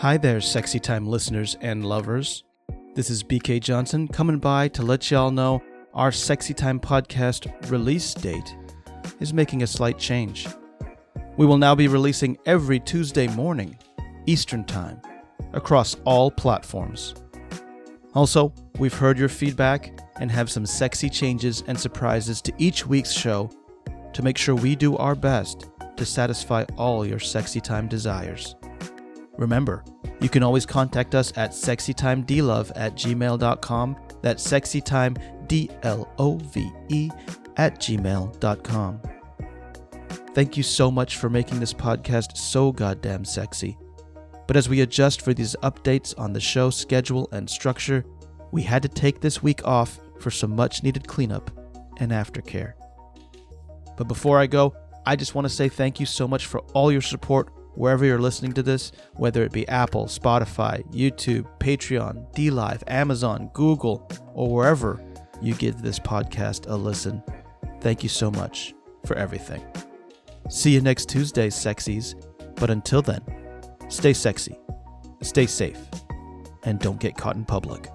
Hi there, Sexy Time listeners and lovers. This is BK Johnsen coming by to let y'all know our Sexy Time podcast release date is making a slight change. We will now be releasing every Tuesday morning, Eastern Time, across all platforms. Also, we've heard your feedback and have some sexy changes and surprises to each week's show to make sure we do our best to satisfy all your Sexy Time desires. Remember, you can always contact us at sexytimedlove at gmail.com. That's sexytimedlove at gmail.com. Thank you so much for making this podcast so goddamn sexy. But as we adjust for these updates on the show schedule and structure, we had to take this week off for some much needed cleanup and aftercare. But before I go, I just want to say thank you so much for all your support wherever you're listening to this, whether it be Apple, Spotify, YouTube, Patreon, DLive, Amazon, Google, or wherever you give this podcast a listen. Thank you so much for everything. See you next Tuesday, sexies. But until then, stay sexy, stay safe, and don't get caught in public.